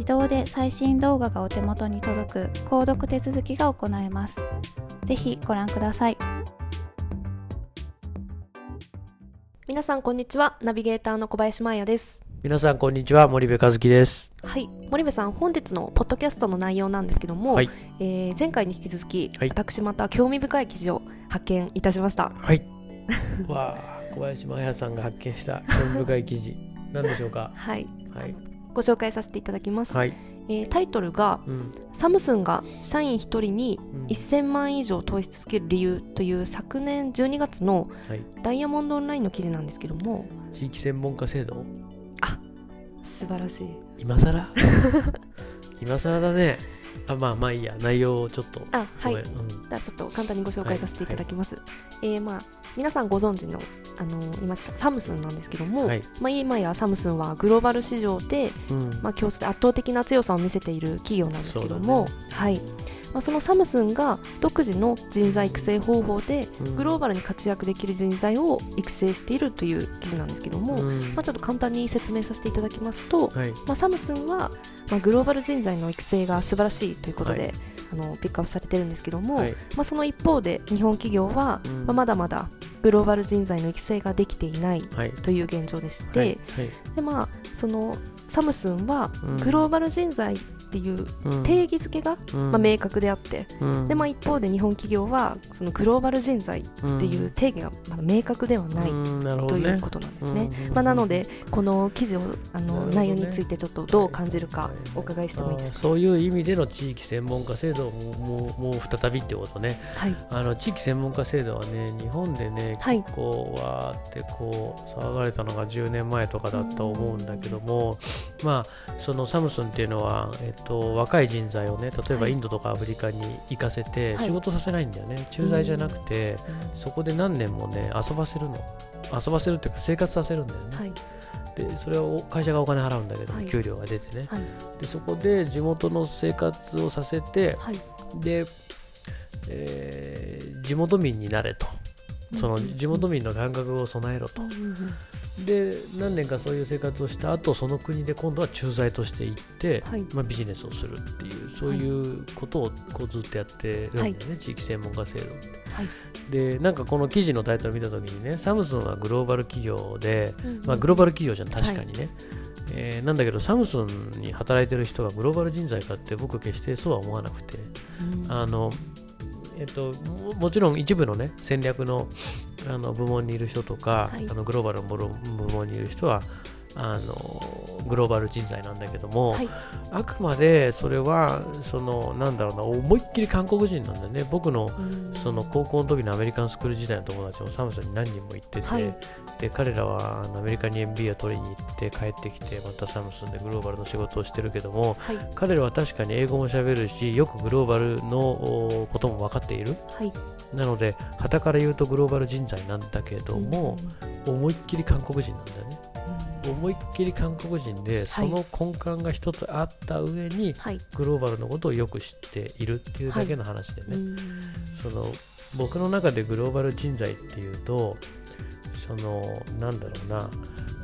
自動で最新動画がお手元に届く購読手続きが行えます。ぜひご覧ください。皆さんこんにちは。ナビゲーターの小林真彩です。皆さんこんにちは。森部和樹です。はい。森部さん本日のポッドキャストの内容なんですけども、はい。えー前回に引き続き、はい。私また興味深い記事を発見いたしました。はい。わあ小林真彩さんが発見した興味深い記事。何でしょうか？はい。はいご紹介させていただきます、はい、えータイトルがうん。サムスンが社員1人にうん。1000万円以上投資続ける理由という昨年12月のはい、ダイヤモンドオンラインの記事なんですけども。地域専門家制度？素晴らしい。今更？今更だね。あまあまあいいや。内容をちょっとあはい。うん。ではちょっと簡単にご紹介させていただきます。えーまあ皆さんご存知のあの今ササムスンなんですけども、はい。まあ今やサムスンはグローバル市場でうん。まあ競争で圧倒的な強さを見せている企業なんですけども、そうはい。まあそのサムスンが独自の人材育成方法でうん。グローバルに活躍できる人材を育成しているという記事なんですけども、うん。まあちょっと簡単に説明させていただきますと、はい。まあ、サムスンは、まあ、グローバル人材の育成が素晴らしいということで、はい。あのピックアップされてるんですけども、はい。まあ、その一方で日本企業は、うん。まあ、まだまだグローバル人材の育成ができていないはい。という現状でして、はい。でまあ、そのサムスンはうん。グローバル人材っていううん。定義づけが、うん。まあ、明確であって、うん。でまあ、一方で日本企業はそのグローバル人材っていう定義がまだ明確ではないということなんですね。うんまあ、なのでこの記事をあの、内容についてちょっとどう感じるかお伺いしてもいいですか？そういう意味での地域専門家制度ももうもう再びってことね。はい、あの地域専門家制度はね日本でねはい。結構わーってこう騒がれたのが10年前とかだったと思うんだけども、まあそのサムスンっていうのは、えっと、若い人材をね例えばはい。インドとかアフリカに行かせてはい。仕事させないんだよね、駐在じゃなくて、そこで何年もね遊ばせるの。遊ばせるっていうか生活させるんだよね、はい、でそれはお会社がお金払うんだけども、はい。給料が出てね。はい、でそこで地元の生活をさせてはい、で、えー地元民になれとその地元民の感覚を備えろと。で何年かそういう生活をした後その国で今度は駐在として行って、はい。まあ、ビジネスをするっていうそういうことをこうずっとやってるんだよね、地域専門家制度って。はい。でなんかこの記事のタイトル見た時にねサムスンはグローバル企業で、うんうんまあ、グローバル企業じゃん確かにね、えーなんだけどサムスンに働いてる人がグローバル人材かって僕決してそうは思わなくて、うん。あのえっと、ももちろん一部のね戦略のあの部門にいる人とか、はい。あのグローバルの部部門にいる人はあのグローバル人材なんだけども、はい。あくまでそれはそのなんだろうな思いっきり韓国人なんだよね。僕のその高校の時のアメリカンスクール時代の友達もサムスンに何人も行ってて、はい。で彼らはあのアメリカに MBA を取りに行って帰ってきてまたサムスンでグローバルの仕事をしてるけどもはい。彼らは確かに英語も喋るしよくグローバルのおことも分かっている。はい。なので旗から言うとグローバル人材なんだけども、思いっきり韓国人なんだよね思いっきり韓国人でその根幹が一つあった上にはい。グローバルのことをよく知っているっていうだけの話でね、うんその僕の中でグローバル人材っていうとそのなんだろうな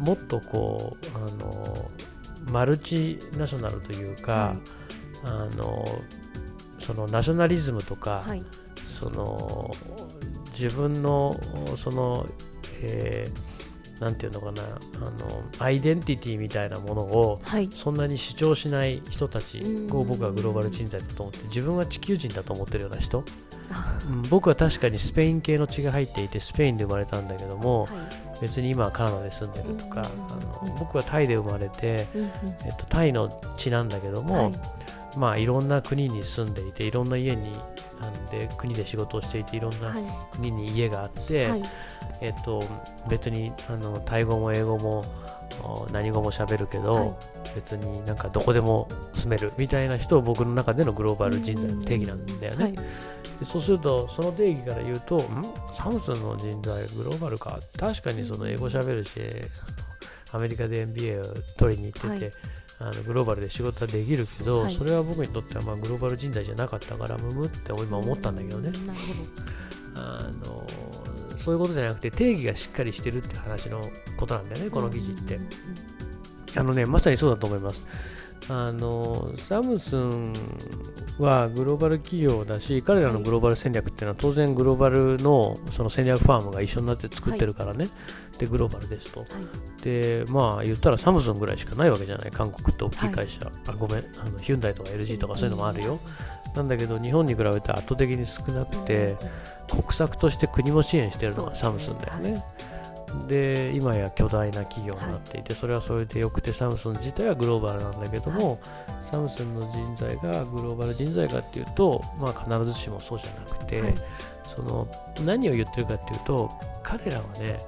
もっとこうあのマルチナショナルというか、はい。あのそのナショナリズムとか、はい。その自分のその、えーなんていうのかなあのアイデンティティみたいなものをはい。そんなに主張しない人たちうん。を僕はグローバル人材だと思って自分は地球人だと思ってるような人、あ。うん僕は確かにスペイン系の血が入っていてスペインで生まれたんだけどもはい。別に今はカナダで住んでるとかうんあの僕はタイで生まれて、えっと、タイの血なんだけども、はい。まあいろんな国に住んでいていろんな家にあので国で仕事をしていていろんなはい。国に家があって、はいえっと、別にあのタイ語も英語もお何語も喋るけど、はい。別になんかどこでも住めるみたいな人を僕の中でのグローバル人材の定義なんだよね。はい。でそうするとその定義から言うとん？サムスンの人材グローバルか？確かにその英語喋るしアメリカで MBA を取りに行ってて、はい。あのグローバルで仕事はできるけど、はい。それは僕にとってはまあグローバル人材じゃなかったからムムって今思ったんだけどね。そういうことじゃなくて定義がしっかりしてるって話のことなんだよね、どこの記事って。あのね、まさにそうだと思います。あのサムスンはグローバル企業だし、彼らのグローバル戦略っていうのは当然グローバルのその戦略ファームが一緒になって作ってるからね、でグローバルですと。で、まあ言ったらサムスンぐらいしかないわけじゃない、韓国って大きい会社。あごめん。あの、ヒュンダイとか LG とかそういうのもあるよ。なんだけど、日本に比べて圧倒的に少なくて、国策として国も支援してるのがサムスンだよね。で今や巨大な企業になっていて、それはそれでよくてサムスン自体はグローバルなんだけども、サムスンの人材がグローバル人材かっていうと、まあ、必ずしもそうじゃなくて、はい。その何を言ってるかっていうと彼らはね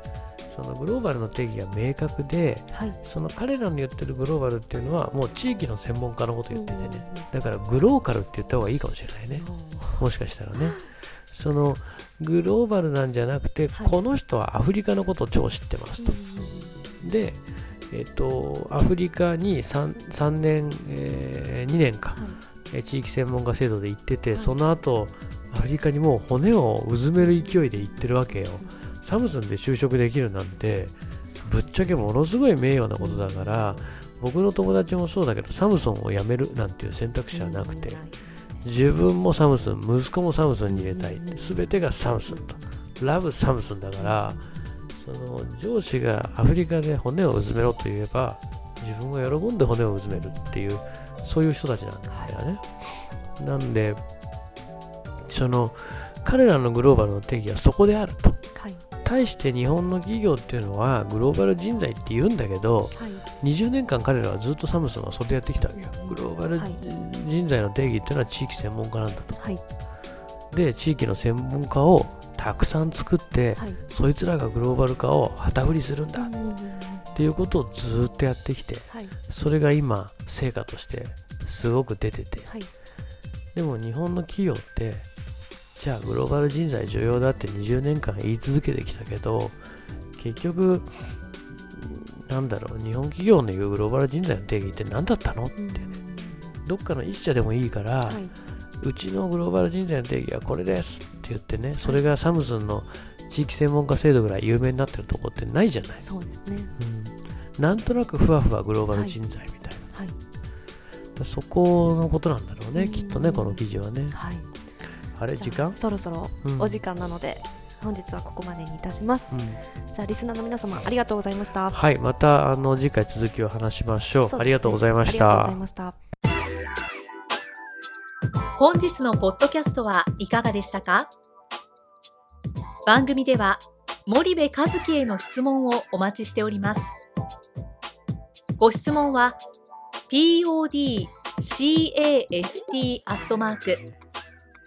そのグローバルの定義が明確ではい。その彼らの言ってるグローバルっていうのはもう地域の専門家のこと言っててね、だからグローカルって言った方がいいかもしれないね。もしかしたらねそのグローバルなんじゃなくて、はい。この人はアフリカのことを超知ってますと、で、えっとアフリカに 3, 3年、えー2年か、えー地域専門家制度で行ってて、はい。その後アフリカにもう骨をうずめる勢いで行ってるわけよ。サムスンで就職できるなんてぶっちゃけものすごい名誉なことだから僕の友達もそうだけどサムソンを辞めるなんていう選択肢はなくて自分もサムスン息子もサムスンに入れたい。全てがサムスンと。ラブサムスンだからその上司がアフリカで骨をうずめろと言えば自分が喜んで骨をうずめるっていうそういう人たちなんだよね、なんでその彼らのグローバルの定義はそこであると。はい対して日本の企業っていうのはグローバル人材って言うんだけどはい。20年間彼らはずっとサムスンはそれでやってきたわけよ。グローバルはい。人材の定義っていうのは地域専門家なんだと。はい。で地域の専門家をたくさん作ってはい。そいつらがグローバル化を旗振りするんだ。っうんていうことをずっとやってきてはい。それが今成果としてすごく出てて。はい。でも日本の企業ってじゃあグローバル人材重要だって20年間言い続けてきたけど結局なんだろう日本企業の言うグローバル人材の定義って何だったの？って。うん。ねどっかの一社でもいいから、はい。うちのグローバル人材の定義はこれですって言ってねそれがサムスンの地域専門家制度ぐらい有名になってるとこってないじゃない、そうですね。うん、なんとなくふわふわグローバル人材みたいな、はい。そこのことなんだろうね、うんきっとねこの記事はね。はいあれ時間？そろそろうん。お時間なので本日はここまでにいたします。うん。じゃあリスナーの皆様ありがとうございました。はい、またあの次回続きを話しましょう。ね。ありがとうございましありがとうござたい。ました。本日のポッドキャストはいかがでしたか？番組では森部和樹への質問をお待ちしております。ご質問は podcast アットマーク